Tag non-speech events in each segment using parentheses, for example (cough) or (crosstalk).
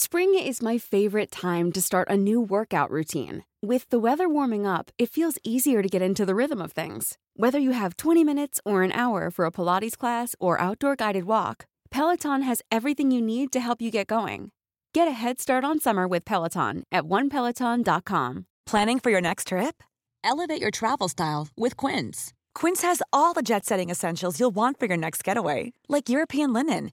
Spring is my favorite time to start a new workout routine. With the weather warming up, it feels easier to get into the rhythm of things. Whether you have 20 minutes or an hour for a Pilates class or outdoor guided walk, Peloton has everything you need to help you get going. Get a head start on summer with Peloton at onepeloton.com. Planning for your next trip? Elevate your travel style with Quince. Quince has all the jet setting essentials you'll want for your next getaway, like European linen,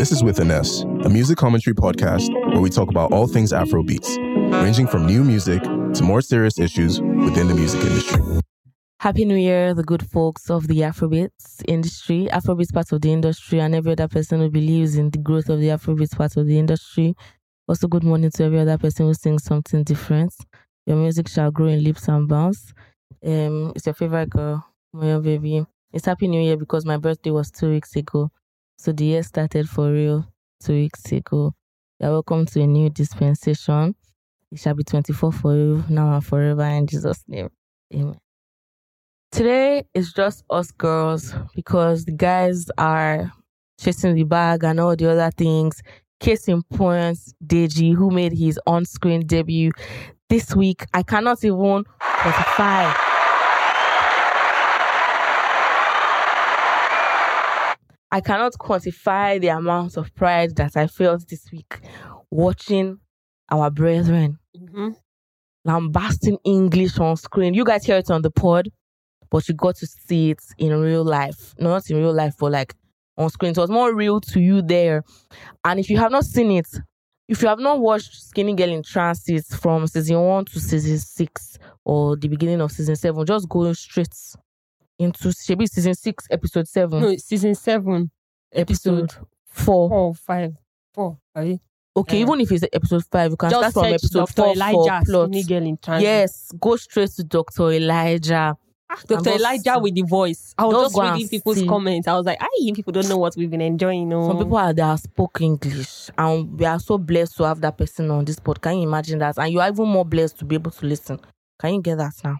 This is With an a music commentary podcast where we talk about all things Afrobeats, ranging from new music to more serious issues within the music industry. Happy New Year, the good folks of the Afrobeats industry, Afrobeats part of the industry, and every other person who believes in the growth of the Afrobeats part of the industry. Also, good morning to every other person who sings something different. Your music shall grow in leaps and bounds. Um, it's your favorite girl, Moyo Baby. It's Happy New Year because my birthday was two weeks ago. So the year started for real two weeks ago. You're welcome to a new dispensation. It shall be 24 for you now and forever in Jesus' name. Amen. Today is just us girls because the guys are chasing the bag and all the other things. Case in point, Deji, who made his on screen debut this week. I cannot even quantify. I cannot quantify the amount of pride that I felt this week watching our brethren Mm-hmm. lambasting English on screen. You guys hear it on the pod, but you got to see it in real life. No, not in real life, but like on screen. So it was more real to you there. And if you have not seen it, if you have not watched Skinny Girl in Transit from season one to season six or the beginning of season seven, just go straight into maybe season six, episode seven, No, season seven, episode episode four. four, five, four. Are you? Okay, Yeah. even if it's episode five, you can start from episode Dr. four Elijah for plot. In Yes, go straight to Dr. Elijah. Ah, and Dr. Elijah with the voice. I was Just reading people's see. comments. I was like, I people don't know what we've been enjoying. No. Some people are that spoke English, and we are so blessed to have that person on this pod. Can you imagine that? And you are even more blessed to be able to listen. Can you get that now?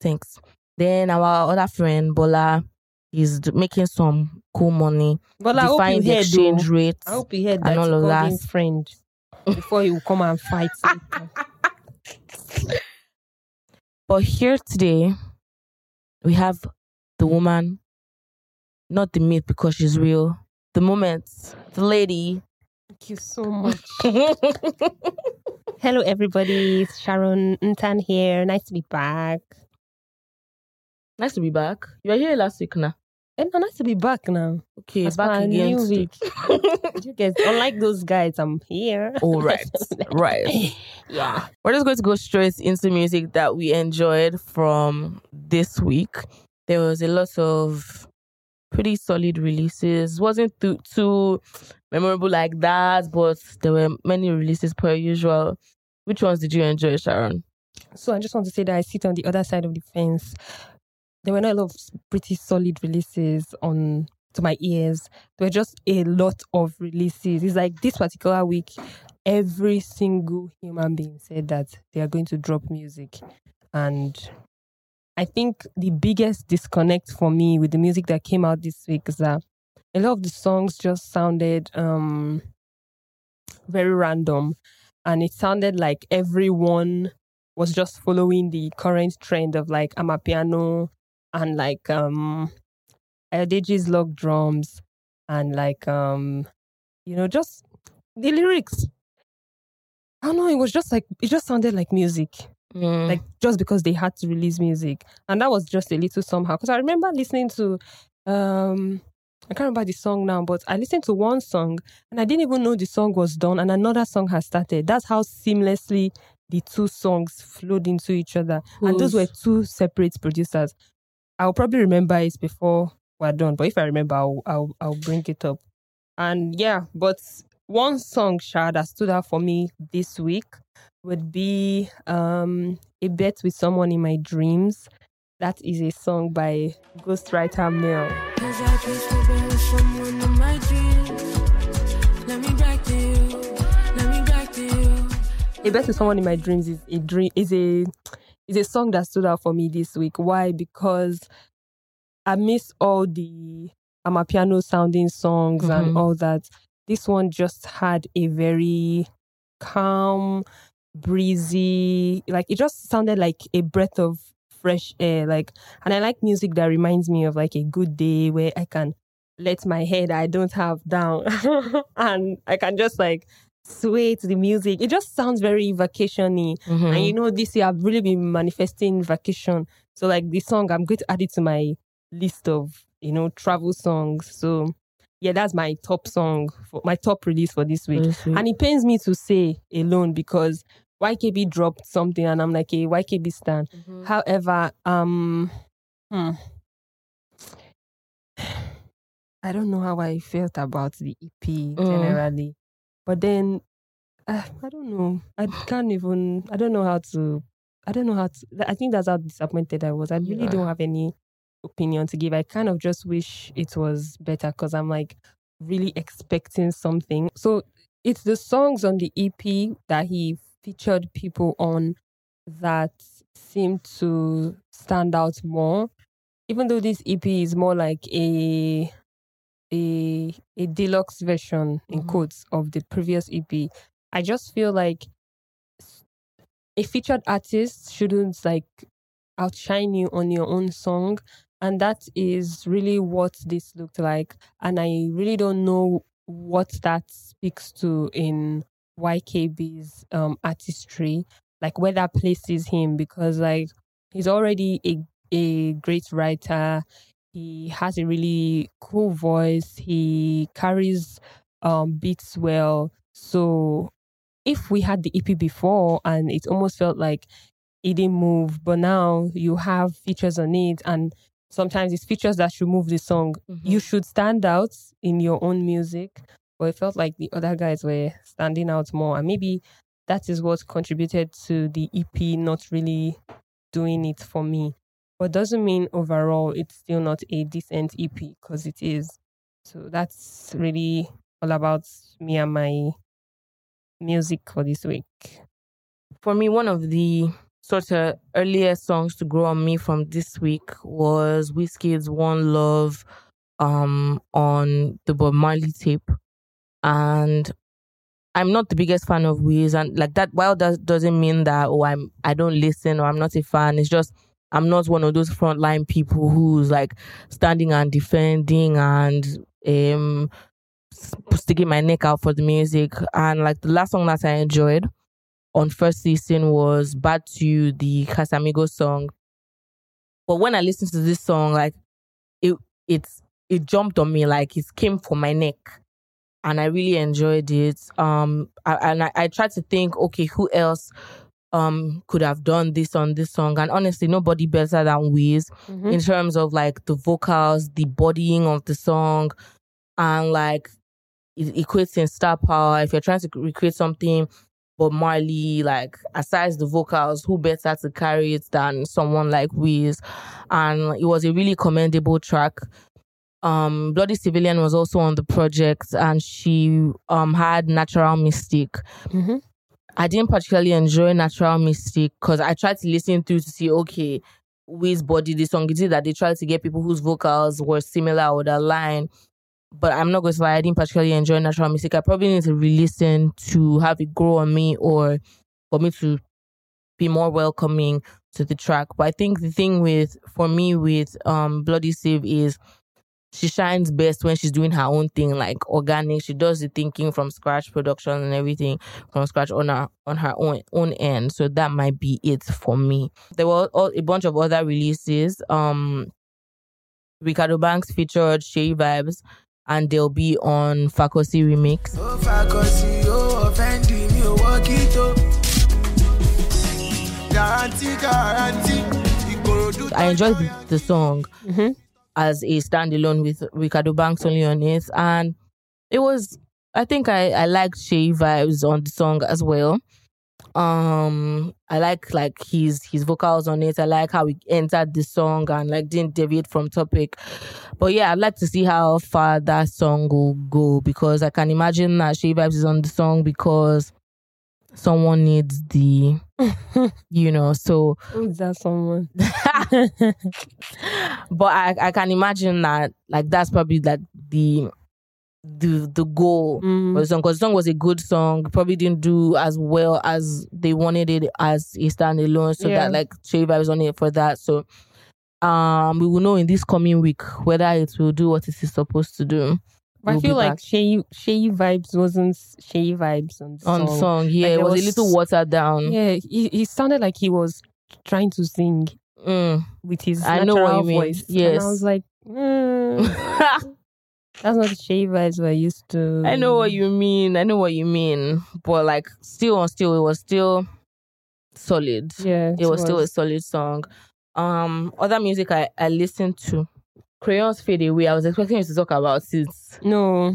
Thanks. Then our other friend Bola is making some cool money, But I hope defying you the exchange though. rate. I hope you heard and that all you of that. friend before he will come and fight. (laughs) But here today, we have the woman, not the myth because she's real. The moment, the lady. Thank you so much. (laughs) Hello, everybody. It's Sharon Ntan here. Nice to be back. Nice to be back. You were here last week eh, now. And nice to be back now. Okay, As back again. new week. you guys, unlike those guys, I'm here. (laughs) All right, right. (laughs) yeah. We're just going to go straight into music that we enjoyed from this week. There was a lot of pretty solid releases. Wasn't too, too memorable like that, but there were many releases per usual. Which ones did you enjoy, Sharon? So I just want to say that I sit on the other side of the fence. There were not a lot of pretty solid releases on to my ears. There were just a lot of releases. It's like this particular week, every single human being said that they are going to drop music. And I think the biggest disconnect for me with the music that came out this week is that a lot of the songs just sounded um very random. And it sounded like everyone was just following the current trend of like Amapiano and like um Ayodeji's log drums and like um you know just the lyrics. I don't know, it was just like it just sounded like music. mm. like just because they had to release music, and that was just a little somehow. Because I remember listening to, um, I can't remember the song now, but I listened to one song and I didn't even know the song was done, and another song has started. That's how seamlessly the two songs flowed into each other, and those were two separate producers. I'll probably remember it before we're done, but if I remember, I'll I'll, I'll bring it up. And yeah, but one song, Sha, that stood out for me this week would be um, A Bet with Someone in My Dreams. That is a song by Ghostwriter Mel. A Bet with Someone in My Dreams is a dream is a is a song that stood out for me this week. Why? Because I miss all the amapiano sounding songs mm-hmm. and all that. This one just had a very calm, breezy, like it just sounded like a breath of fresh air. Like, and I like music that reminds me of like a good day where I can let my head I don't have down (laughs) and I can just like sway to the music. It just sounds very vacationy. Mm-hmm. And you know, this year I've really been manifesting vacation. So like this song, I'm going to add it to my list of you know travel songs. So yeah, that's my top song for my top release for this week. Mm-hmm. And it pains me to say alone because YKB dropped something and I'm like a YKB stan. Mm-hmm. However, um hmm, (sighs) I don't know how I felt about the EP mm. generally. But then uh, I don't know. I can't even I don't know how to I don't know how to I think that's how disappointed I was. I really yeah. don't have any opinion to give. I kind of just wish it was better because I'm like really expecting something. So it's the songs on the EP that he featured people on that seem to stand out more. Even though this EP is more like a a a deluxe version in mm-hmm. quotes of the previous EP, I just feel like a featured artist shouldn't like outshine you on your own song and that is really what this looked like. And I really don't know what that speaks to in YKB's um, artistry, like where that places him, because like he's already a, a great writer. He has a really cool voice. He carries um, beats well. So if we had the EP before and it almost felt like it didn't move, but now you have features on it and sometimes it's features that should move the song. Mm-hmm. You should stand out in your own music, but it felt like the other guys were standing out more. And maybe that is what contributed to the EP not really doing it for me. But doesn't mean overall it's still not a decent EP because it is. So that's really all about me and my music for this week. For me, one of the sort of earlier songs to grow on me from this week was Wizkid's One Love um on the Bob Marley tape. And I'm not the biggest fan of Wiz and like that while that doesn't mean that oh I'm I don't listen or I'm not a fan. It's just I'm not one of those frontline people who's like standing and defending and um sticking my neck out for the music. And like the last song that I enjoyed on first listen was Bad to You, the Casamigo song. But when I listened to this song, like it it's it jumped on me like it came for my neck. And I really enjoyed it. Um I, and I, I tried to think, okay, who else um could have done this on this song? And honestly, nobody better than Wiz mm-hmm. in terms of like the vocals, the bodying of the song, and like it equates in star power. If you're trying to recreate something but Marley, like aside the vocals, who better to carry it than someone like Wiz? And it was a really commendable track. Um, Bloody Civilian was also on the project, and she um had Natural Mystic. Mm-hmm. I didn't particularly enjoy Natural Mystic because I tried to listen through to see okay, Wiz body the song. It is that they tried to get people whose vocals were similar or the line but I'm not going to lie, I didn't particularly enjoy natural Mystic. I probably need to re-listen to have it grow on me or for me to be more welcoming to the track. But I think the thing with for me with um Bloody Save is she shines best when she's doing her own thing, like organic. She does the thinking from scratch, production and everything from scratch on her on her own own end. So that might be it for me. There were all, a bunch of other releases. Um, Reekado Banks featured Shay Vibes, and they'll be on Fakosi Remix. Oh, Fakosi, oh, offending you, walk it up. I enjoyed the, the song. Mm-hmm as a standalone with Reekado Banks only on it. And it was, I think I, I liked Shay vibes on the song as well. Um, I like like his his vocals on it. I like how he entered the song and like didn't deviate from topic. But yeah, I'd like to see how far that song will go because I can imagine that Shay Vibes is on the song because someone needs the you know so (laughs) who's that someone? (laughs) (laughs) But I, I can imagine that like that's probably like the the the goal. Mm. for the song because the song was a good song probably didn't do as well as they wanted it as a standalone. So yeah. that like Shay was on it for that. So um we will know in this coming week whether it will do what it is supposed to do but I feel like Shay Shay vibes wasn't Shay vibes on the on song. song. Yeah, like it was, was, a little watered down. Yeah, he, he sounded like he was trying to sing mm. with his I know what you mean. voice. Yes, and I was like, mm, (laughs) that's not Shay vibes we're used to. I know what you mean. I know what you mean. But like, still on still, it was still solid. Yeah, it, it was, was still a solid song. Um, other music I I listened to Crayon's fade away. I was expecting you to talk about it. No.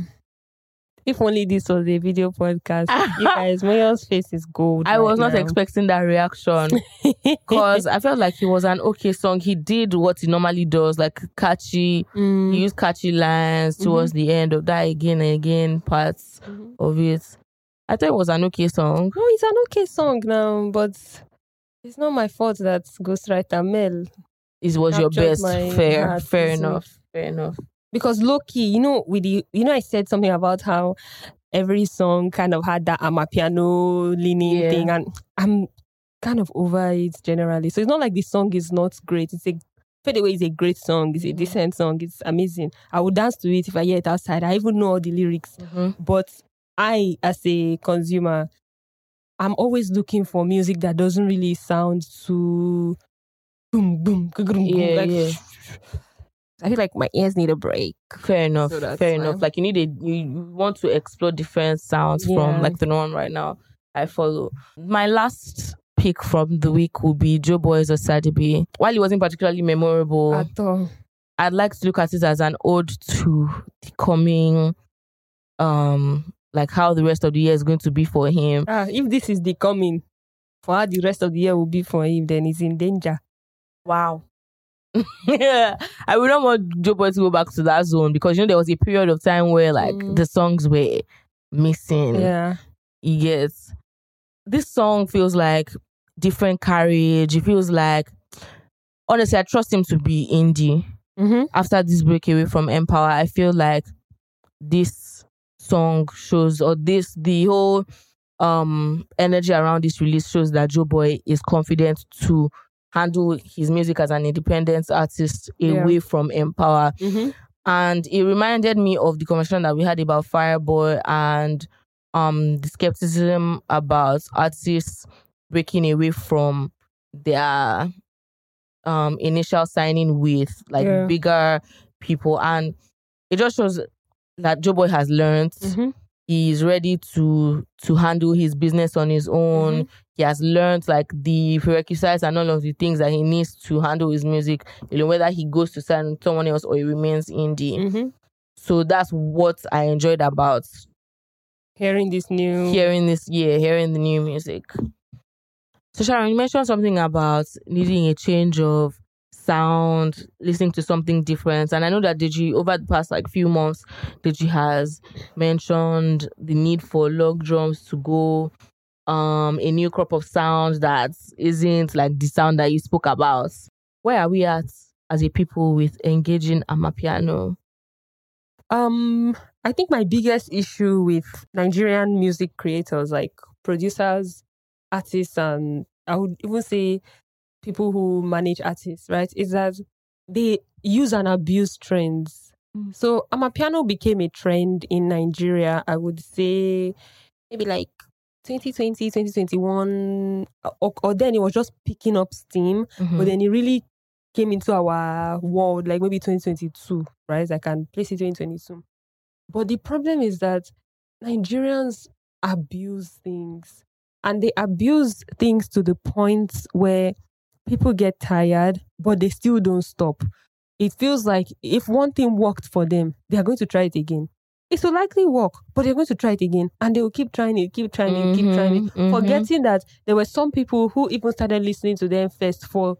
If only this was a video podcast. you (laughs) guys, Mayor's face is gold. I right was not now. expecting that reaction. (laughs) Because I felt like it was an okay song. He did what he normally does, like catchy. Mm. He used catchy lines towards mm-hmm. the end of that again and again parts mm-hmm. of it. I thought it was an okay song. No, it's an okay song now, but it's not my fault that Ghostwriter Mel it was your best. Fair, fair enough. Fair enough. Because Loki, you know, with the, you know, I said something about how every song kind of had that amapiano leaning yeah. thing, and I'm kind of over it generally. So it's not like the song is not great. It's a Fade Away is a great song. It's a mm-hmm. decent song. It's amazing. I would dance to it if I hear it outside. I even know all the lyrics. Mm-hmm. But I, as a consumer, I'm always looking for music that doesn't really sound too boom, boom, boom, yeah, like, yeah. I feel like my ears need a break. Fair enough. So fair fine. enough. Like you need a you want to explore different sounds yeah. from like the norm right now. I follow. My last pick from the week will be Joeboy's Osadebe. While it wasn't particularly memorable at all, I'd like to look at it as an ode to the coming um like how the rest of the year is going to be for him. Ah, if this is the coming for how the rest of the year will be for him, then he's in danger. Wow. yeah, (laughs) I would not want Joeboy to go back to that zone because you know there was a period of time where like mm. the songs were missing. Yeah, yes. this song feels like different courage. It feels like honestly, I trust him to be indie. Mm-hmm. After this breakaway from emPawa, I feel like this song shows or this the whole um energy around this release shows that Joeboy is confident to handle his music as an independent artist away yeah. from emPawa. Mm-hmm. And it reminded me of the conversation that we had about Fireboy and um the skepticism about artists breaking away from their um initial signing with like yeah. bigger people. And it just shows that Joeboy has learned. Mm-hmm he's ready to to handle his business on his own. Mm-hmm. He has learned like the prerequisites and all of the things that he needs to handle his music, you know, whether he goes to sign someone else or he remains indie. Mm-hmm. So that's what I enjoyed about hearing this new hearing this yeah, hearing the new music. So Sharon, you mentioned something about needing a change of sound, listening to something different. And I know that Deji, over the past like few months, Deji has mentioned the need for log drums to go, um, a new crop of sound that isn't like the sound that you spoke about. Where are we at as a people with engaging amapiano? Um, I think my biggest issue with Nigerian music creators, like producers, artists, and I would even say people who manage artists, right, is that they use and abuse trends. Mm. So Amapiano became a trend in Nigeria, I would say maybe like 2020, 2021, or, or then it was just picking up steam, mm-hmm. but then it really came into our world like maybe 2022, right? I can place it 2022. But the problem is that Nigerians abuse things and they abuse things to the point where people get tired, but they still don't stop. It feels like if one thing worked for them, they are going to try it again. It will likely work, but they're going to try it again and they will keep trying it, keep trying it, keep trying it, mm-hmm, mm-hmm. forgetting that there were some people who even started listening to them first for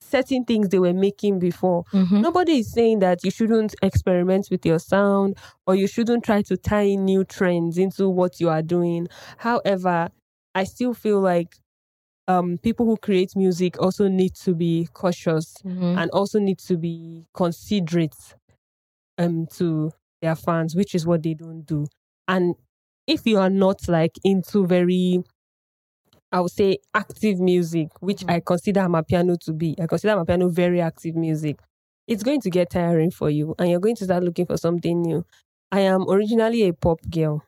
certain things they were making before. Mm-hmm. Nobody is saying that you shouldn't experiment with your sound or you shouldn't try to tie new trends into what you are doing. However, I still feel like um, people who create music also need to be cautious mm-hmm. and also need to be considerate um, to their fans, which is what they don't do. And if you are not like into very I would say active music, which mm-hmm. I consider Amapiano to be. I consider Amapiano very active music. It's going to get tiring for you and you're going to start looking for something new. I am originally a pop girl.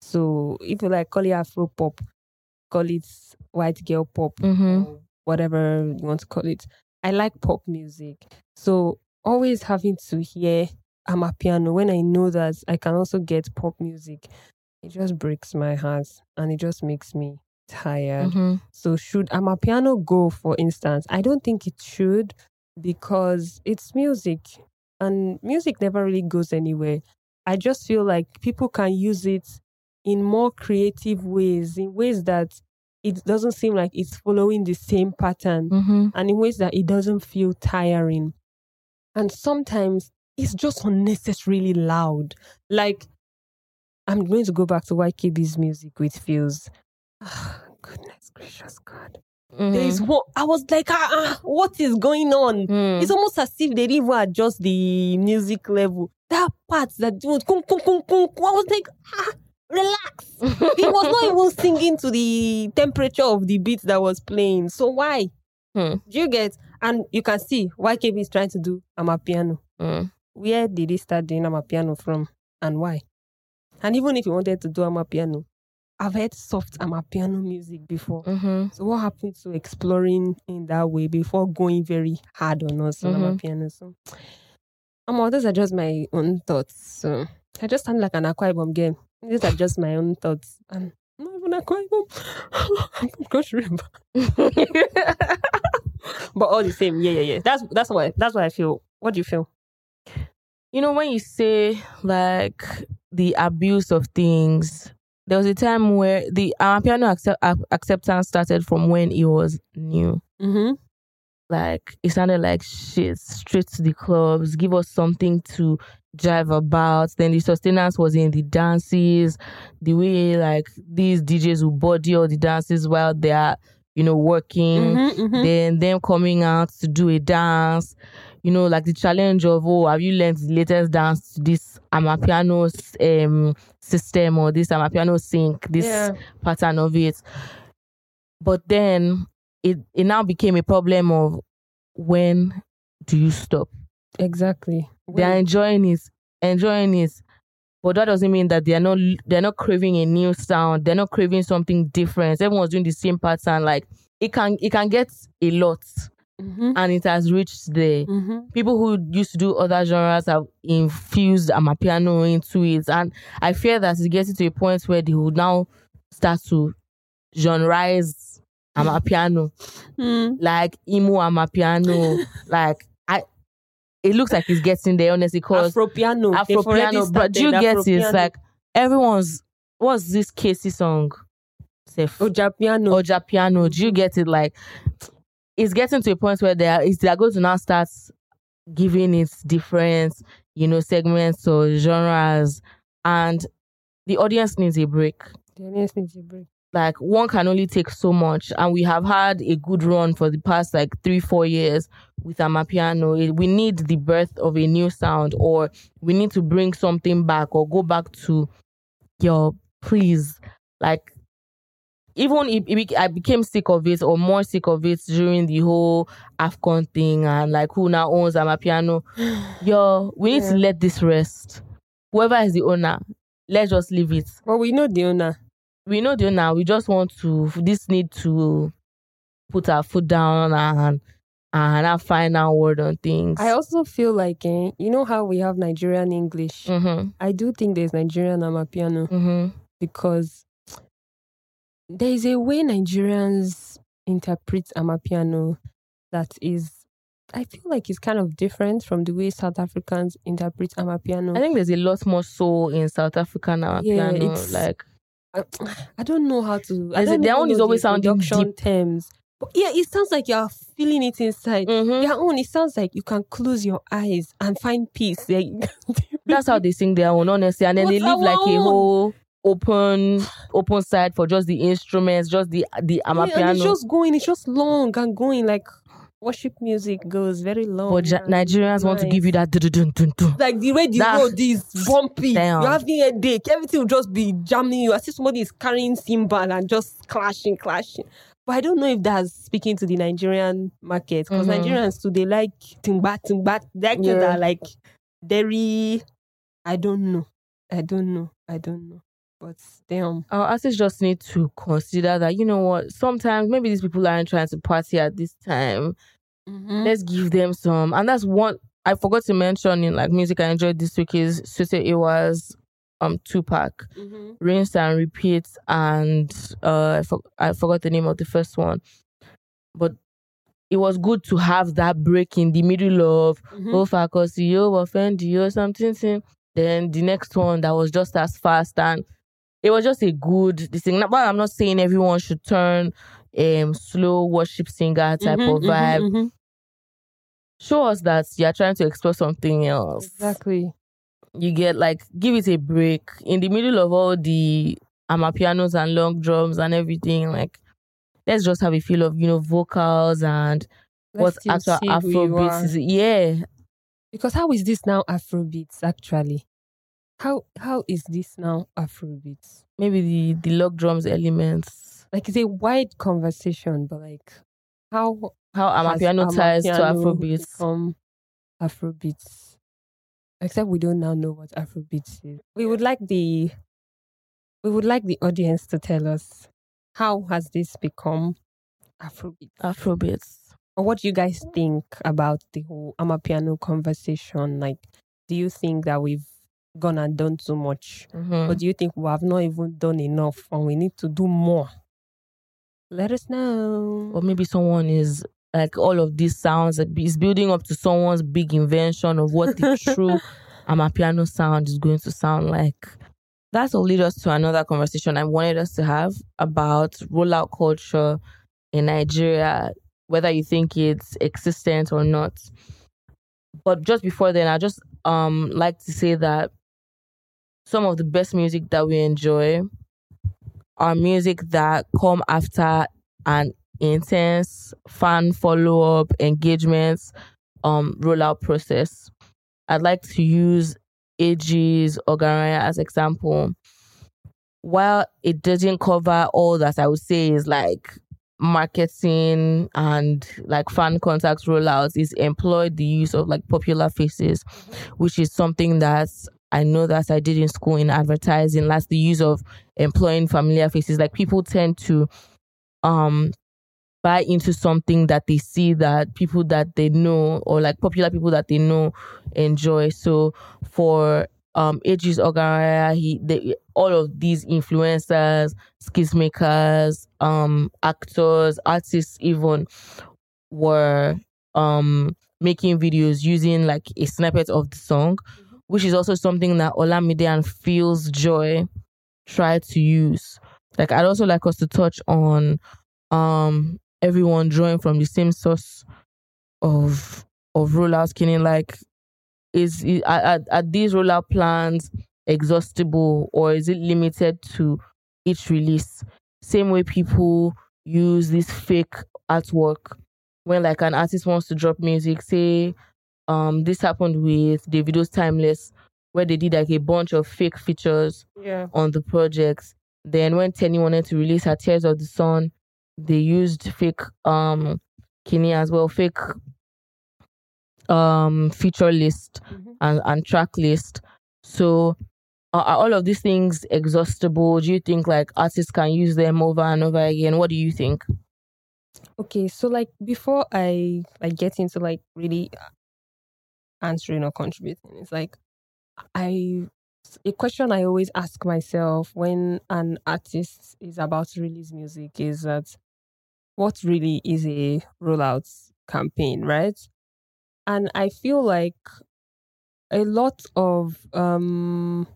So if you like call it Afro pop, call it white girl pop, mm-hmm. whatever you want to call it. I like pop music. So always having to hear Amapiano when I know that I can also get pop music, it just breaks my heart and it just makes me tired. Mm-hmm. So should Amapiano go, for instance? I don't think it should because it's music and music never really goes anywhere. I just feel like people can use it in more creative ways, in ways that it doesn't seem like it's following the same pattern mm-hmm. and in ways that it doesn't feel tiring. And sometimes it's just unnecessarily loud. Like, I'm going to go back to YKB's music, which feels goodness gracious God. Mm-hmm. There is what I was like, ah, ah, what is going on? Mm. It's almost as if they didn't even adjust the music level. That part that was I was like, ah, relax. he was not even singing to the temperature of the beat that was playing. So why? Mm. Do you get? And you can see why YKB is trying to do Amapiano. Mm. Where did he start doing Amapiano from and why? And even if he wanted to do Amapiano, I've heard soft Amapiano music before. Mm-hmm. So what happened to exploring in that way before going very hard on us mm-hmm. on Amapiano? So um, those are just my own thoughts. So I just sound like an Ibom game. These are just my own thoughts. I'm not even Akwa Ibom. (laughs) I'm Cross (laughs) River. but all the same, yeah, yeah, yeah. That's that's what that's what I feel. What do you feel? You know, when you say like the abuse of things, there was a time where the piano accept, acceptance started from when it was new. Mm-hmm. Like it sounded like shit, straight to the clubs, give us something to drive about. Then the sustenance was in the dances, the way like these DJs will body all the dances while they are, you know, working. Mm-hmm, mm-hmm. Then them coming out to do a dance you know, like the challenge of, oh, have you learned the latest dance to this Amapiano um, system or this Amapiano sync, this yeah. pattern of it. But then it, it now became a problem of when do you stop? Exactly. They're enjoying it, enjoying it. But that doesn't mean that they're not they're not craving a new sound. They're not craving something different. Everyone's doing the same pattern. Like it can it can get a lot Mm-hmm. and it has reached the Mm-hmm. People who used to do other genres have infused Amapiano into it, and I fear that it gets to a point where they will now start to genreize Amapiano, mm. like emo Amapiano, (laughs) like I. It looks like it's getting there, honestly, because Afropiano, Afropiano, but do you get it? It's like everyone's what's this Kcee song? Ojapiano. Ojapiano. Do you get it? Like it's getting to a point where they are, Is they are going to now start giving it different, you know, segments or genres, and the audience needs a break. The audience needs a break. Like one can only take so much, and we have had a good run for the past like three, four years with Amapiano. Eh, we need the birth of a new sound, or we need to bring something back, or go back to your please, like even if, if I became sick of it or more sick of it during the whole Afcon thing and like who now owns Amapiano. (sighs) Yo, we need yeah. to let this rest. Whoever is the owner, let's just leave it. Well, we know the owner. We know the now. We just want to this need to put our foot down and and have final word on things. I also feel like eh, you know how we have Nigerian English. Mm-hmm. I do think there's Nigerian Amapiano mm-hmm. because there is a way Nigerians interpret Amapiano that is I feel like it's kind of different from the way South Africans interpret Amapiano. I think there's a lot more soul in South African Amapiano. Yeah, like I, (sighs) I, don't know how to. I don't their own is always sounding deep. terms. But yeah, it sounds like you're feeling it inside. Mm-hmm. Their own, it sounds like you can close your eyes and find peace. (laughs) That's how they sing their own, honestly. And then What's they live like own? a whole open open side for just the instruments, just the the amapiano. Yeah, it's just going, it's just long and going like worship music goes very long. But Nigerians nice. want to give you that dun, dun, dun, dun. like the way the that, road is bumpy. Damn. You're having a day, everything will just be jamming you. I see somebody is carrying cymbal and just clashing, clashing. But I don't know if that's speaking to the Nigerian market because mm-hmm. Nigerians too they like timba timba. They actually yeah. are like very. I don't know. I don't know. I don't know. But damn. Our artists just need to consider that, you know what, sometimes maybe these people aren't trying to party at this time. Mm-hmm. Let's give them some. And that's one I forgot to mention in like music I enjoyed this week is Susie it was um Tupac, mm-hmm. Rinse and Repeat, and uh I, for- I forgot the name of the first one. But it was good to have that break in the middle of mm-hmm. oh you offend you or something. Then the next one that was just as fast and it was just a good this thing. But I'm not saying everyone should turn um slow worship singer type mm-hmm, of mm-hmm, vibe. Mm-hmm, Show us that you're trying to explore something else. Exactly. You get like give it a break in the middle of all the amapianos and long drums and everything. Like let's just have a feel of you know vocals and what actual Afrobeats is. Yeah. Because how is this now Afrobeats actually? How how is this now Afrobeats? Maybe the the log drums elements. Like it's a wide conversation, but like how how Amapiano ties to Afrobeats. From Afrobeats. Except we don't now know what Afrobeats is. We would like the we would like the audience to tell us how has this become Afrobeats? Afrobeats. Or what do you guys think about the whole Amapiano conversation? Like, do you think that we've gone and done too much? Mm-hmm. Or do you think we have not even done enough and we need to do more? Let us know. Or maybe someone is like all of these sounds is building up to someone's big invention of what the (laughs) true Amapiano sound is going to sound like. That's will lead us to another conversation I wanted us to have about rollout culture in Nigeria, whether you think it's existent or not. But just before then, I just um like to say that some of the best music that we enjoy are music that come after an intense fan follow up engagements um rollout process. I'd like to use AG's Ogaranya as example. While it doesn't cover all that I would say is like marketing and like fan contact rollouts is employed the use of like popular faces, which is something that's I know that I did in school in advertising. That's the use of employing familiar faces. Like people tend to um buy into something that they see that people that they know or like popular people that they know enjoy. So for um AG's Ogaranya, he they, all of these influencers, skills makers, um actors, artists even were um making videos using like a snippet of the song which is also something that Olamide and Feels Joy try to use. Like I'd also like us to touch on um everyone drawing from the same source of of rollout skinning. Like is, is are, are these rollout plans exhaustible or is it limited to each release? Same way people use this fake artwork when like an artist wants to drop music, say um this happened with Davido's Timeless, where they did like a bunch of fake features yeah. on the projects. Then when Teni wanted to release her Tears of the Sun, they used fake um Kini as well, fake um feature list mm-hmm. and, and track list. So are all of these things exhaustible? Do you think like artists can use them over and over again? What do you think? Okay, so like before I like get into like really answering or contributing, it's like I a question I always ask myself when an artist is about to release music is that what really is a rollout campaign, right? And I feel like a lot of um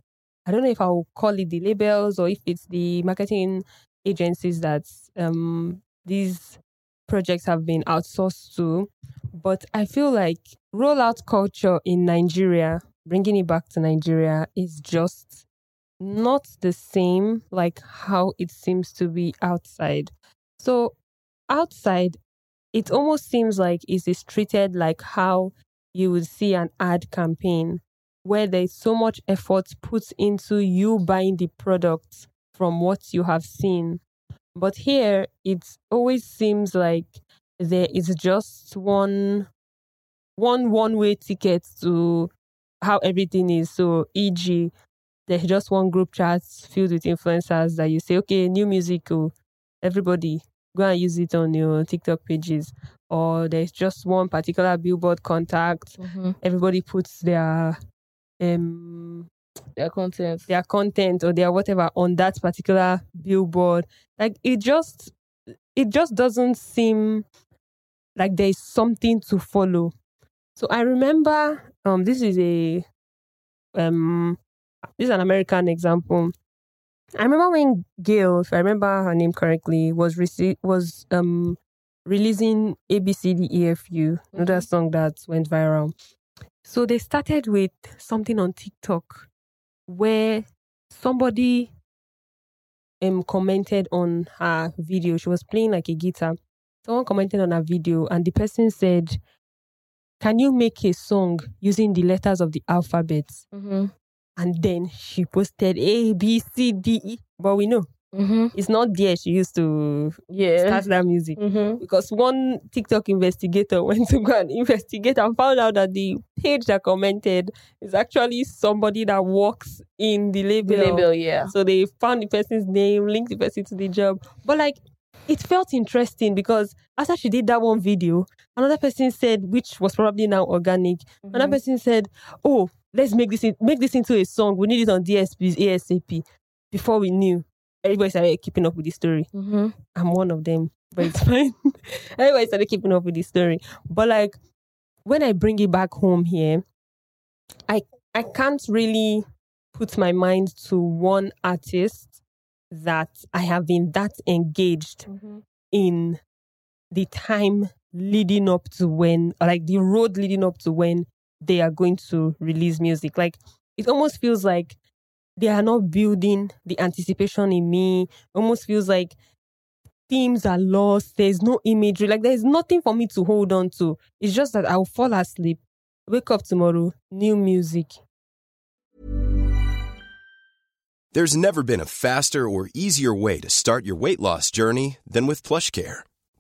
I don't know if I'll call it the labels or if it's the marketing agencies that um these projects have been outsourced to. But I feel like rollout culture in Nigeria, bringing it back to Nigeria, is just not the same like how it seems to be outside. So, outside, it almost seems like it is treated like how you would see an ad campaign where there's so much effort put into you buying the product from what you have seen. But here, it always seems like there is just one one one way ticket to how everything is. So, e.g., there's just one group chat filled with influencers that you say, okay, new music, oh, everybody go and use it on your TikTok pages. Or there's just one particular billboard contact. Mm-hmm. Everybody puts their um their content. Their content or their whatever on that particular billboard. Like it just it just doesn't seem like there's something to follow. So i remember um this is a um this is an american example. I remember when GAYLE if i remember her name correctly was rece- was um releasing abcdefu another mm-hmm. song that went viral? So they started with something on TikTok where somebody um commented on her video. She was playing like a guitar. Someone commented on her video and the person said, Can you make a song using the letters of the alphabet? Mm-hmm. And then she posted A, B, C, D, E. But we know Mm-hmm. It's not there she used to yeah. start that music. Mm-hmm. Because one TikTok investigator (laughs) went to go and investigate and found out that the page that commented is actually somebody that works in the label. The label, yeah. So they found the person's name, linked the person to the job. But like, it felt interesting because after she did that one video, another person said, which was probably now organic, mm-hmm. another person said, "Oh, let's make this in, make this into a song. We need it on DSP's ASAP." Before we knew, everybody started keeping up with the story. Mm-hmm. I'm one of them, but it's (laughs) fine. (laughs) everybody started keeping up with the story. But like when I bring it back home here, I I can't really put my mind to one artist that I have been that engaged mm-hmm. in the time leading up to when, like the road leading up to when they are going to release music. Like it almost feels like they are not building the anticipation in me. Almost feels like themes are lost. There's no imagery. Like there's nothing for me to hold on to. It's just that I'll fall asleep, wake up tomorrow, new music. There's never been a faster or easier way to start your weight loss journey than with PlushCare.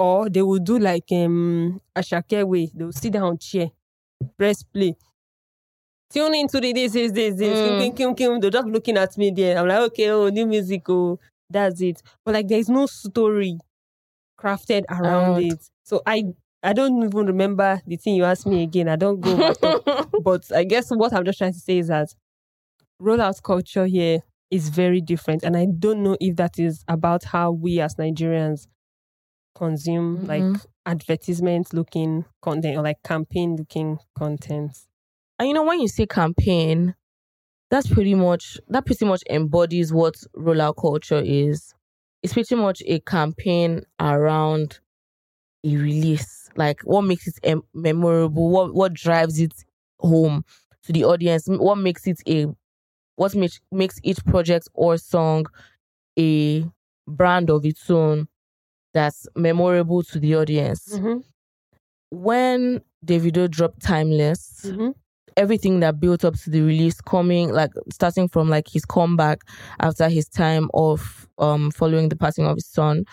Or they will do like um, a shake way. They will sit down chair, press play. Tune into the this, this, this, this. Mm. Kim, kim, kim. They're just looking at me there. I'm like, okay, oh, new music, oh that's it. But like there's no story crafted around Around. it. So I I don't even remember the thing you asked me again. I don't go (laughs) but I guess what I'm just trying to say is that rollout culture here is very different. And I don't know if that is about how we as Nigerians consume like Mhm. advertisement looking content or like campaign looking content. And you know, when you say campaign, that's pretty much that pretty much embodies what rollout culture is. It's pretty much a campaign around a release. Like what makes it em- memorable, what what drives it home to the audience, what makes it a what makes makes each project or song a brand of its own that's memorable to the audience. When Davido dropped Timeless, Mhm. everything that built up to the release coming like starting from like his comeback after his time of um following the passing of his son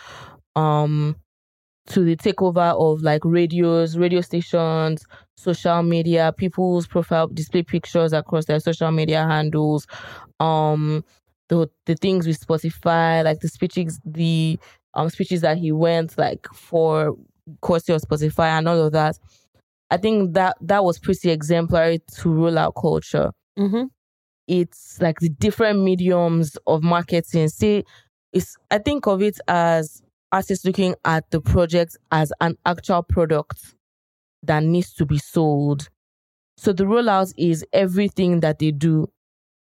um to the takeover of like radios radio stations social media people's profile display pictures across their social media handles um the the things with spotify like the speeches the um speeches that he went like for courtesy of spotify and all of that I think that that was pretty exemplary to rollout culture. Mm-hmm. It's like the different mediums of marketing. See, it's I think of it as artists looking at the project as an actual product that needs to be sold. So the rollout is everything that they do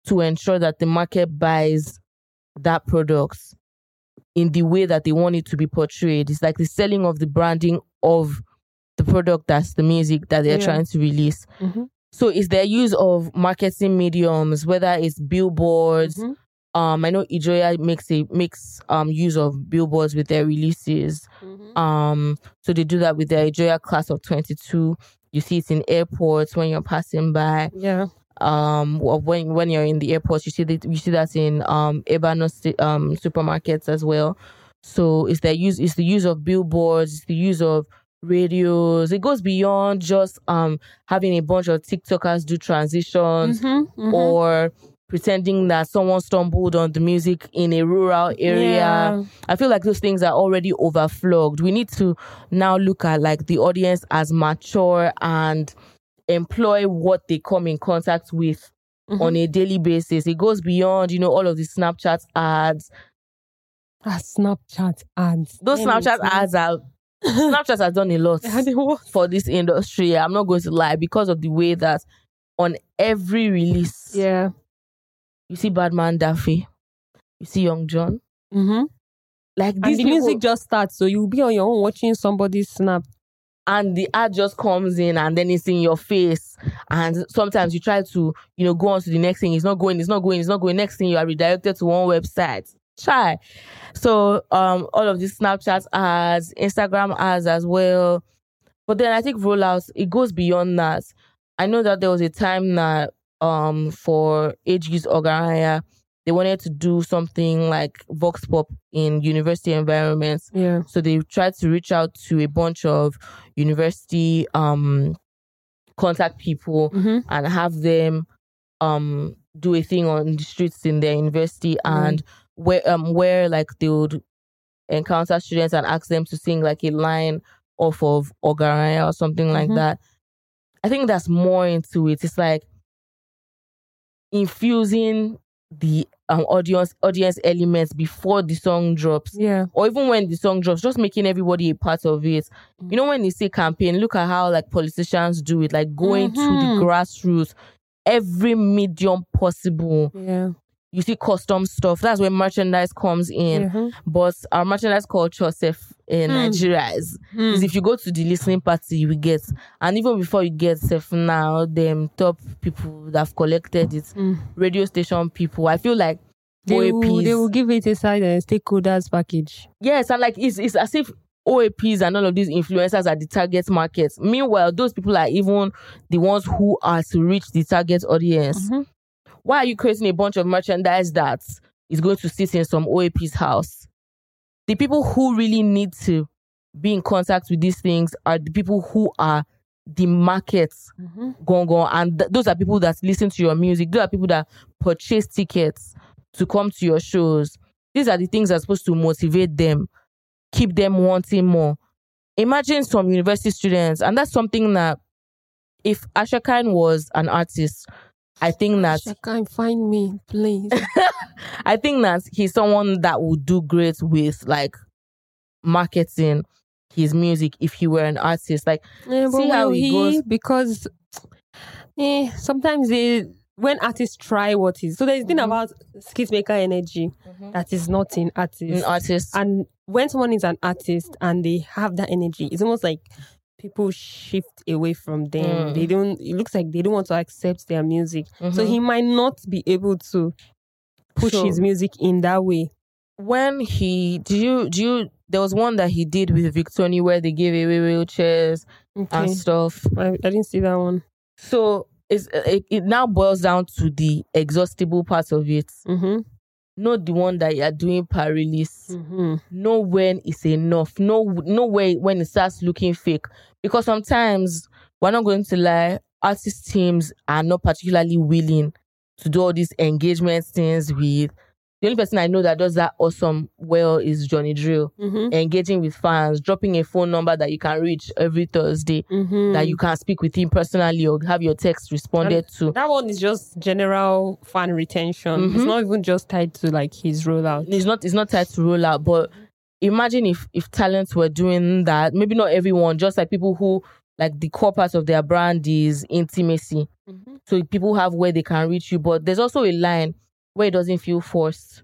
to ensure that the market buys that product in the way that they want it to be portrayed. It's like the selling of the branding of the product that's the music that they're Yeah. trying to release. Mhm. So it's their use of marketing mediums, whether it's billboards. Mhm. Um, I know Ijoya makes a makes um use of billboards with their releases. Um, so they do that with their Ijoya class of twenty two. You see it in airports when you're passing by Yeah. Um when when you're in the airport you see that you see that in um Ebeano um supermarkets as well so it's the use it's the use of billboards it's the use of radios it goes beyond just um having a bunch of tiktokers do transitions Mhm, or pretending that someone stumbled on the music in a rural area Yeah. I feel like those things are already overflogged. We need to now look at like the audience as mature and employ what they come in contact with Mhm. on a daily basis. It goes beyond, you know, all of the Snapchat ads. Ah, Snapchat ads. Those me Snapchat ads are (laughs) Snapchat has done a lot Yeah, for this industry. I'm not going to lie because of the way that on every release, Yeah. you see Badman Daffy, you see Young Jonn. Mm-hmm. Like And these the people, music just starts, so you'll be on your own watching somebody snap. And the ad just comes in and then it's in your face. And sometimes you try to you know go on to the next thing. It's not going it's not going it's not going. Next thing you are redirected to one website. Try. So um all of these snapchat ads instagram ads as well. But then i think rollouts it goes beyond that. I know that there was a time that um for AG's they wanted to do something like vox pop in university environments Yeah. so they tried to reach out to a bunch of university um contact people Mm-hmm. and have them um do a thing on the streets in their university and where um where like they would encounter students and ask them to sing like a line off of Ogaranya or something like Mhm. that. I think that's more into it. It's like infusing the um audience audience elements before the song drops Yeah. or even when the song drops, just making everybody a part of it. You know, when you say campaign, look at how like politicians do it, like going to Mhm. the grassroots, every medium possible. Yeah. You see custom stuff. That's where merchandise comes in. Mhm. But our merchandise culture self in Hmm. Nigeria is, Hmm. is if you go to the listening party, you will get. And even before you get self now, them top people that have collected it, Hmm. radio station people. I feel like They will, they will give it a side and stakeholders package. Yes, and like it's it's as if OAPs and all of these influencers are the target markets. Meanwhile, those people are even the ones who are to reach the target audience. Mhm. Why are you creating a bunch of merchandise that is going to sit in some OAP's house? The people who really need to be in contact with these things are the people who are the markets mm-hmm. gone gone and th- those are people that listen to your music those are people that purchase tickets to come to your shows these are the things that are supposed to motivate them, keep them wanting more. Imagine some university students, and that's something that if Asherkine was an artist, I think that Asher Khan find me, please. (laughs) I think that he's someone that would do great with like marketing his music if he were an artist. Like Yeah, See how he? goes? Because (tsk) eh, sometimes they when artists try what is so there's thing Mm-hmm. about skit maker energy that is not in artists. an artist, And when someone is an artist and they have that energy, it's almost like people shift away from them. Mm. They don't. It looks like they don't want to accept their music, so Mhm. he might not be able to push Sure. his music in that way. when he do you do you there was one that he did with Victony where they gave away wheelchairs Okay, and stuff. I, I didn't see that one. So it's, it, it now boils down to the exhaustible part of it. Mm-hmm. Not the one that you are doing release. Mm-hmm. Know when it's enough. Know know where when it starts looking fake. Because sometimes we're not going to lie, artist teams are not particularly willing to do all these engagement things with. The only person I know that does that awesome well is Johnny Drille. Mm-hmm. Engaging with fans, dropping a phone number that you can reach every Thursday, Mm-hmm. that you can speak with him personally or have your text responded to. That one is just general fan retention. It's Mhm. not even just tied to like his rollout. it's not it's not tied to rollout, but imagine if if talents were doing that. Maybe not everyone, just like people who like the core part of their brand is intimacy. So people have where they can reach you, but there's also a line where it doesn't feel forced.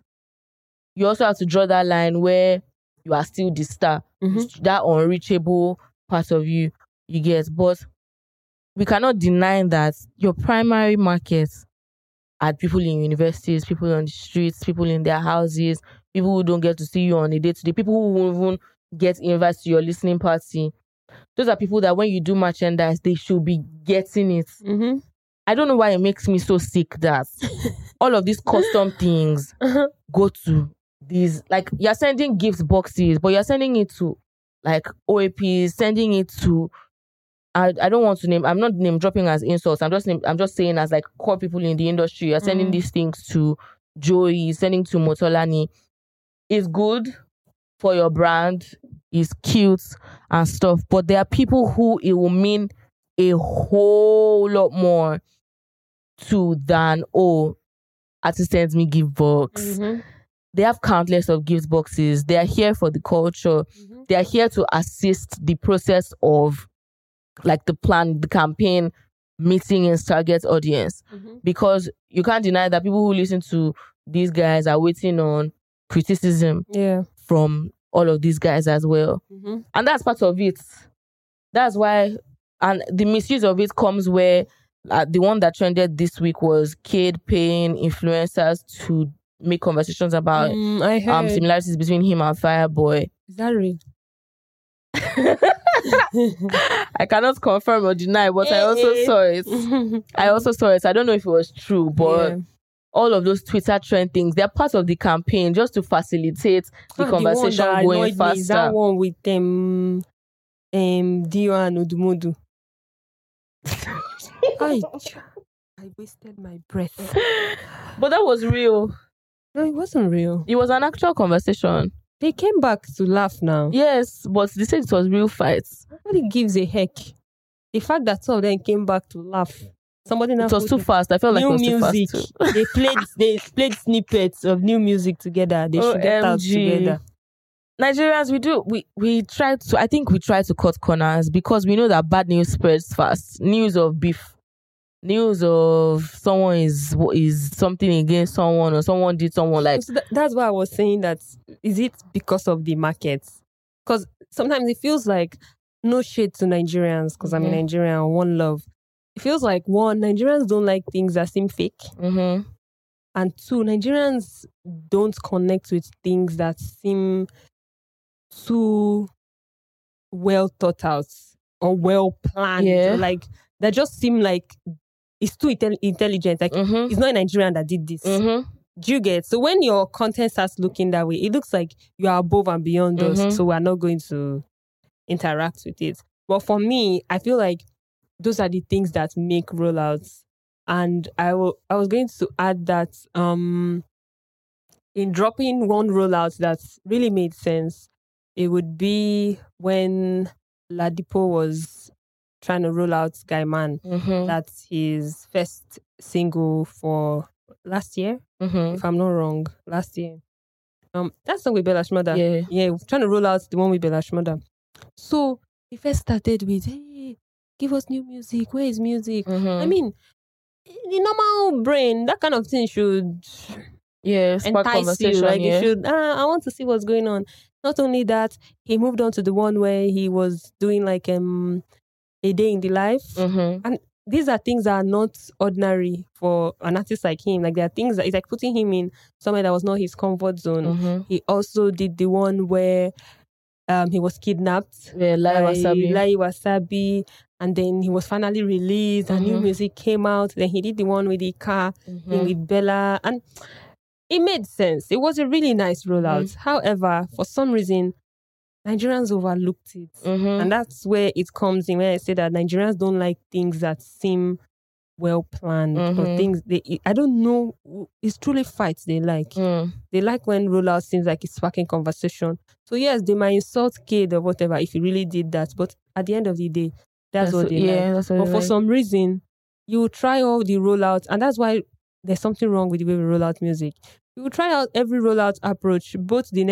You also have to draw that line where you are still the star, Mhm. that unreachable part of you you get. But we cannot deny that your primary market are people in universities, people on the streets, people in their houses, people who don't get to see you on a day to day, people who won't even get invited to your listening party. Those are people that when you do merchandise, they should be getting it. Mm-hmm. I don't know why it makes me so sick that (laughs) all of these custom things Uh-huh. go to these like you're sending gift boxes, but you're sending it to like OAPs, sending it to I, I don't want to name I'm not name dropping as insults. I'm just name, I'm just saying as like core people in the industry. You're sending Mhm. these things to Joey, sending to Motolani. It's good for your brand, it's cute and stuff, but there are people who it will mean a whole lot more to than oh artist sends me gift box. Mm-hmm. They have countless of gift boxes. They are here for the culture. Mm-hmm. They are here to assist the process of like the plan, the campaign, meeting its target audience. Mm-hmm. Because you can't deny that people who listen to these guys are waiting on criticism Yeah. from all of these guys as well. Mm-hmm. And that's part of it. That's why, and the misuse of it comes where uh, the one that trended this week was Kid paying influencers to make conversations about Mm, I heard. um similarities between him and Fireboy. Is that real? (laughs) I cannot confirm or deny, but I also Eh, eh. saw it. (laughs) I also saw it. I don't know if it was true, but Yeah. all of those Twitter trend things, they're part of the campaign just to facilitate the Ah, conversation that going annoyed me that faster. one with um, um Dio and Odumodu. (laughs) I, I wasted my breath. (laughs) But that was real. No, it wasn't real. It was an actual conversation. They came back to laugh now. Yes, but they said it was real fights. Nobody gives a heck. The fact that some of them came back to laugh. Somebody now It was too fast. I felt like it was too music. fast too. they played they played snippets of new music together. They (laughs) should get out together. Nigerians, we do we we try to. I think we try to cut corners because we know that bad news spreads fast. News of beef, news of someone is is something against someone or someone did someone like. So tha- that's why I was saying that is it because of the markets? Because sometimes it feels like no shade to Nigerians because I'm a Mhm. Nigerian, one love. It feels like one, Nigerians don't like things that seem fake. hmm And two, Nigerians don't connect with things that seem too well thought out or well planned. Yeah. Like that just seem like it's too intel- intelligent. Like hmm it's not a Nigerian that did this. hmm Do you get? So when your content starts looking that way, it looks like you are above and beyond Mhm. us. So we're not going to interact with it. But for me, I feel like those are the things that make rollouts. And I will I was going to add that um in dropping one rollout that really made sense, it would be when Ladipoe was trying to roll out Guy Man. Mm-hmm. That's his first single for last year, Mm-hmm. if I'm not wrong. Last year. Um, that song with Bella Shmurda. Yeah. Yeah, trying to roll out the one with Bella Shmurda. So he first started with, hey, give us new music. Where is music? Mhm. I mean, the normal brain, that kind of thing should yeah, spark entice you. conversation. Like yeah. it should. Ah, I want to see what's going on. Not only that, he moved on to the one where he was doing like um a day in the life. Mm-hmm. These are things that are not ordinary for an artist like him. Like there are things that it's like putting him in somewhere that was not his comfort zone. Mm-hmm. He also did the one where um he was kidnapped Yeah, Layi by Wasabi. Layi Wasabi, and then he was finally released. And new music came out. Then he did the one with the car Mhm. with Bella, and it made sense. It was a really nice rollout. Mm-hmm. However, for some reason, Nigerians overlooked it, Mhm. and that's where it comes in. When I say that Nigerians don't like things that seem well planned or Mhm. things they. I don't know. It's truly fights they like. Mm. They like when rollout seems like it's sparking conversation. So yes, they might insult kid or whatever if he really did that. But at the end of the day, that's, what they yeah, like. that's what But for like. some reason, you try all the rollouts, and that's why there's something wrong with the way we roll out music. We will try out every rollout approach, both the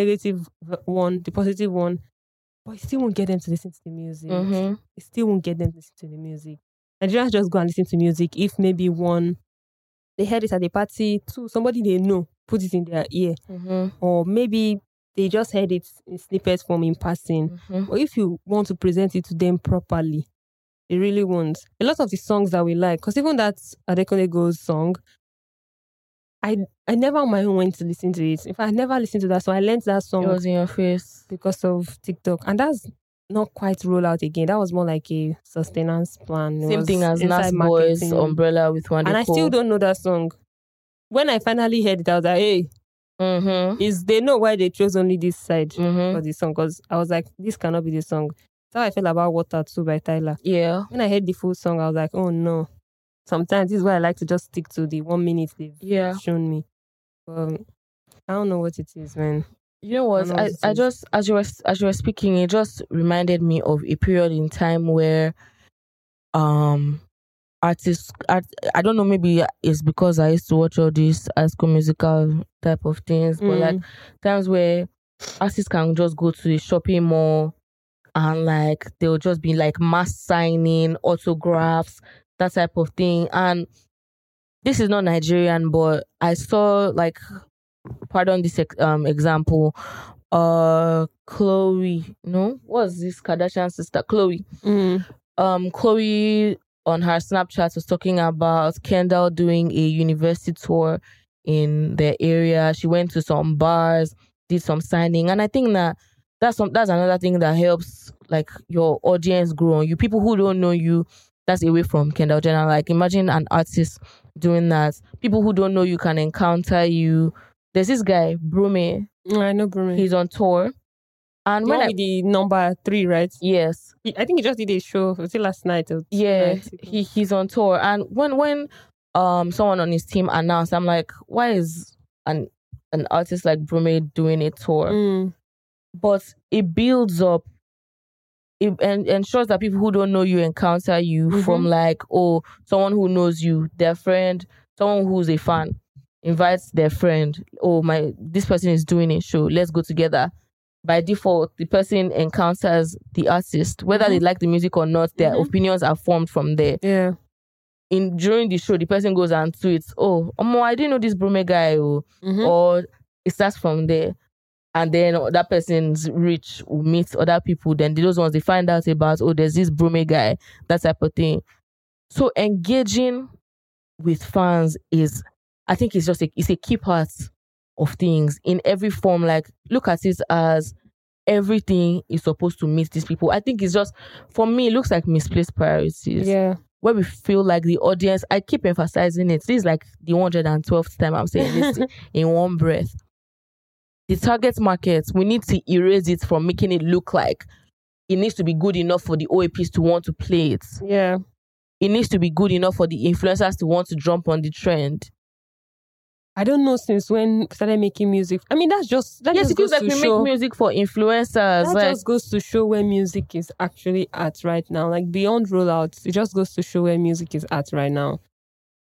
one, the positive one, but it still won't get them to listen to the music. Mhm. It still won't get them to listen to the music. Nigerians just go and listen to music if maybe one, they heard it at a party, two, somebody they know put it in their ear, Mhm. or maybe they just heard it in snippets from in passing. Mhm. But if you want to present it to them properly, they really won't. A lot of the songs that we like, because even that Adekone Goes song, I I never on my own went to listen to it. If I never listened to that song, I learned that It song was in your face. because of TikTok, and that's not quite roll out again. That was more like a sustenance plan. It Same thing as Nasboi's. Umbrella with one. And I still don't know that song. When I finally heard it, I was like, "Hey, Mm-hmm. is they know why they chose only this side Mm-hmm. for the song?" Because I was like, "This cannot be the song." That's how I felt about Water Too by Tyla. Yeah. When I heard the full song, I was like, "Oh no!" Sometimes this is why I like to just stick to the one minute they've Yeah. shown me. Um, I don't know what it is, man. You know what? I, it I just as you were as you were speaking, it just reminded me of a period in time where um artists art, I don't know, maybe it's because I used to watch all these high school musical type of things, but Mm. like times where artists can just go to the shopping mall and like they'll just be like mass signing, autographs, that type of thing. And this is not Nigerian, but I saw like pardon this um example uh Khloe no what's this kardashian sister? Khloe. Mm. um Khloe on her snapchat was talking about kendall doing a university tour in the area. She went to some bars did some signing. And i think that that's some that's another thing that helps like your audience grow on you. People who don't know you that's away from kendall jenner like imagine an artist doing that people who don't know you can encounter you there's this guy Brume Mm, I know, Bruno. he's on tour and when I, the number three, right? yes He- I think he just did a show. Was it last night? yeah he he's on tour and when when um someone on his team announced i'm like why is an an artist like Brume doing a tour Mm. but it builds up it ensures that people who don't know you encounter you Mhm. from like oh someone who knows you their friend someone who's a fan invites their friend oh my this person is doing a show let's go together by default the person encounters the artist whether they like the music or not their Mhm. opinions are formed from there Yeah. in during the show the person goes and tweets oh Omo, i didn't know this Brume guy oh Mhm. or it starts from there. And then that person's reach will meet other people. Then those ones they find out about, oh, there's this Brume guy, that type of thing. So engaging with fans is, I think, it's just a, it's a key part of things in every form. Like look at it as everything is supposed to meet these people. I think it's just for me, it looks like misplaced priorities Yeah. where we feel like the audience, I keep emphasizing it. This is like the 112th time I'm saying this (laughs) in one breath. The target market, we need to erase it from making it look like it needs to be good enough for the OAPs to want to play it. Yeah. It needs to be good enough for the influencers to want to jump on the trend. I don't know since when started making music. I mean, that's just that yes, just it feels goes like to we show, make music for influencers. That like, just goes to show where music is actually at right now. Like beyond rollouts, it just goes to show where music is at right now.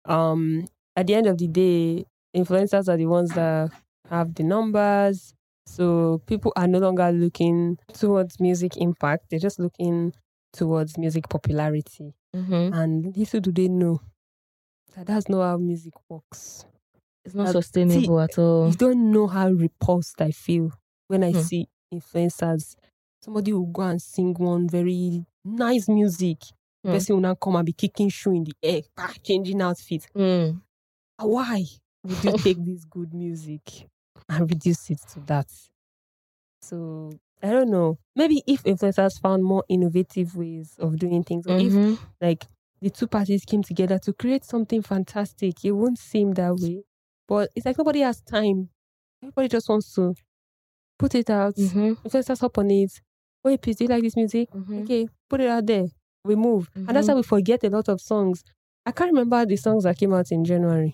Um, at the end of the day, influencers are the ones that have the numbers. So people are no longer looking towards music impact; they're just looking towards music popularity. Mhm. And little do they know that that's not how music works. it's not Uh, sustainable at all. You don't know how repulsed I feel when I Hmm. see influencers. Somebody will go and sing one very nice music. Hmm. Person will now come and be kicking shoe in the air, changing outfit. Mm. Why would you (laughs) take this good music and reduce it to that? So I don't know. Maybe if influencers found more innovative ways of doing things, or if Mhm. like the two parties came together to create something fantastic, it won't seem that way. But it's like nobody has time. Everybody just wants to put it out. Mhm. Influencers hop on it. Wait, please, do you like this music? Mhm. Okay, put it out there. We move. And that's Mhm. how we forget a lot of songs. I can't remember the songs that came out in January.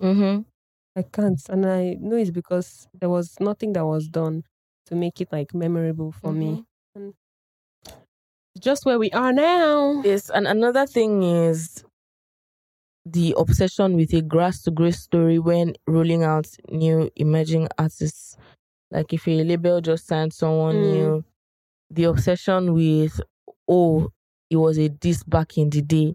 I can't. And I know it's because there was nothing that was done to make it like memorable for me. And just where we are now. Yes, and another thing is the obsession with a grass to grace story when rolling out new emerging artists. Like if a label just signed someone Mm. new, the obsession with oh, it was a disc back in the day.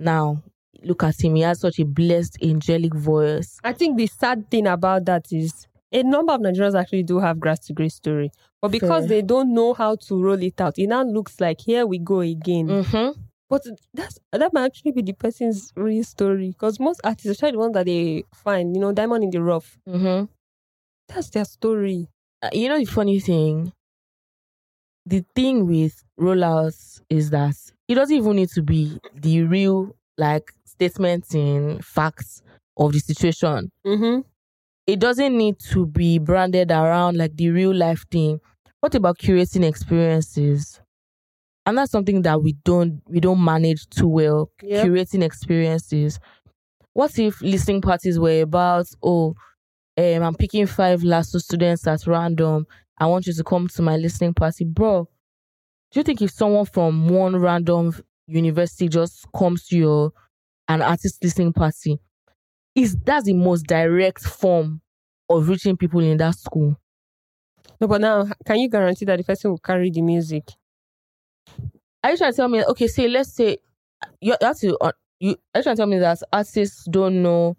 Now look at him; he has such a blessed angelic voice. I think the sad thing about that is a number of Nigerians actually do have grass to grace story. But because Fair. they don't know how to roll it out, it now looks like here we go again. Mm-hmm. But that's that might actually be the person's real story. Because most artists, especially the ones that they find, you know, diamond in the rough, Mm-hmm. that's their story. Uh, you know the funny thing the thing with rollouts is that it doesn't even need to be the real like statements in facts of the situation. Mm-hmm. it doesn't need to be branded around like the real life thing. What about curating experiences? And that's something that we don't we don't manage too well Yep. curating experiences. What if listening parties were about oh um, i'm picking five LASU students at random. I want you to come to my listening party. Bro do you think if someone from one random university just comes to your an artist listening party is that's the most direct form of reaching people in that school. No, but now, can you guarantee that the person will carry the music? are you trying to tell me okay say let's say you have to uh, you are you trying to tell me that artists don't know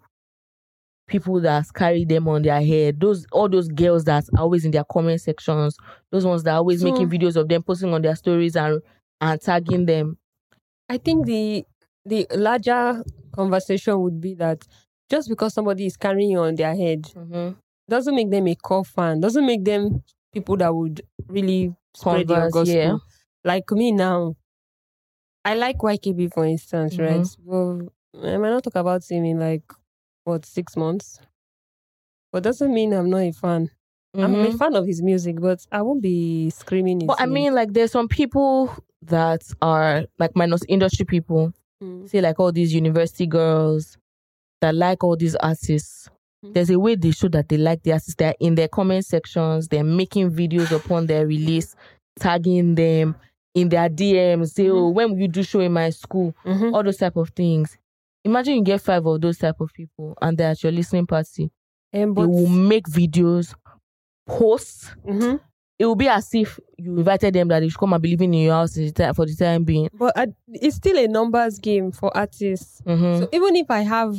people that carry them on their head? Those all those girls that are always in their comment sections those ones that are always So- making videos of them posting on their stories and and tagging them. I think the the larger conversation would be that just because somebody is carrying you on their head mm-hmm. doesn't make them a core fan, doesn't make them people that would really spread your gospel. yeah. Like me now, I like YKB for instance, Mhm. right? Well, I might not talk about him in like what six months, but doesn't mean I'm not a fan. I'm a Mhm. fan of his music, but I won't be screaming. But i mean like there's some people that are like minus industry people Mm. say like all these university girls that like all these artists. Mhm. There's a way they show that they like the artists. They're in their comment sections. They're making videos upon their release, tagging them in their DMs. Say, oh, when will you do show in my school? Mhm. All those type of things. Imagine you get five of those type of people and they're at your listening party. Um, They will make videos, posts. Mhm. It will be as if you invited them that they should come and be living in your house in the ti- for the time being. but it's still a numbers game for artists. Mhm. So even if I have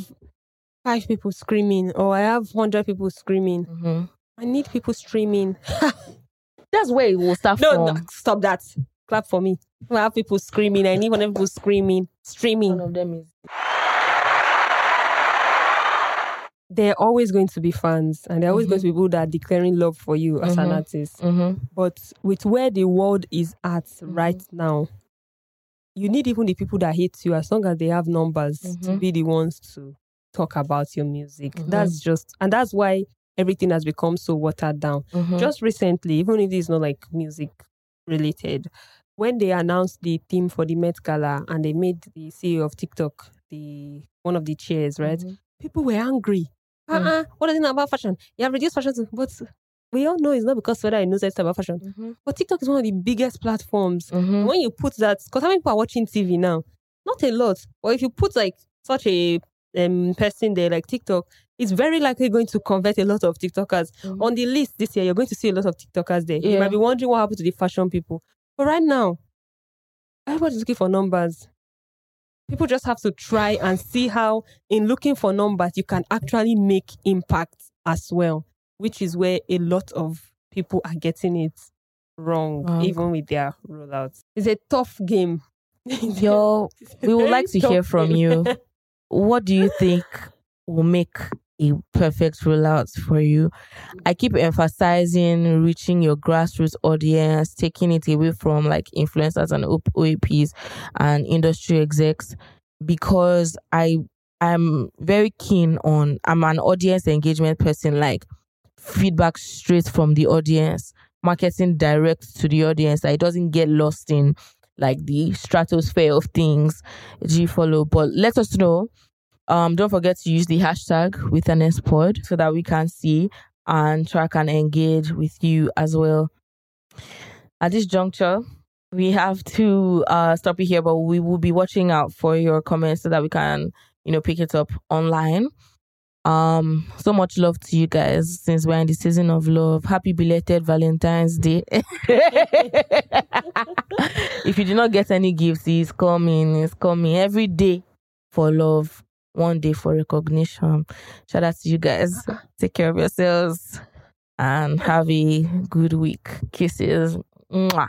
five people screaming or I have hundred people screaming, Mhm. I need people streaming. (laughs) That's where it will start no, from. no, stop that. Clap for me. I have people screaming. I need hundred people screaming, Streaming. One of them is There are always going to be fans, and there are always Mhm. going to be people that are declaring love for you as an Mhm. artist. Mm-hmm. But with where the world is at Mm-hmm. right now, you need even the people that hate you, as long as they have numbers, to Mhm. be the ones to talk about your music. Mhm. That's just, and that's why everything has become so watered down. Mm-hmm. Just recently, even if it's not like music related, when they announced the theme for the Met Gala and they made the CEO of TikTok the one of the chairs, right? Mm-hmm. People were angry. Uh-uh. What it know about fashion? You have reduced fashion, but we all know it's not because whether I knows anything about fashion. Mm-hmm. But TikTok is one of the biggest platforms. Mm-hmm. When you put that, because how many people are watching TV now? Not a lot. But if you put like such a um, person there like TikTok, it's very likely going to convert a lot of TikTokers. Mm-hmm. On the list this year, you're going to see a lot of TikTokers there. Yeah. You might be wondering what happened to the fashion people. But right now, everybody's looking for numbers. People just have to try and see how, in looking for numbers, you can actually make impact as well, which is where a lot of people are getting it wrong, even with their rollouts. It's a tough game. (laughs) Yo, we would like to hear from you. (laughs) what do you think will make a perfect rollout for you. I keep emphasizing reaching your grassroots audience, taking it away from like influencers and OAPs and industry execs because I I'm very keen on I'm an audience engagement person like feedback straight from the audience, marketing direct to the audience. It doesn't get lost in like the stratosphere of things. G follow. But let us know um, don't forget to use the hashtag with an S pod so that we can see and track and engage with you as well. At this juncture, we have to uh, stop you here, but we will be watching out for your comments so that we can, you know, pick it up online. Um, so much love to you guys since we're in the season of love. Happy belated Valentine's Day. (laughs) if you do not get any gifts, it's coming. It's coming every day for love one day for recognition. Shout out to you guys. Uh-huh. Take care of yourselves and have a good week. Kisses. Mwah.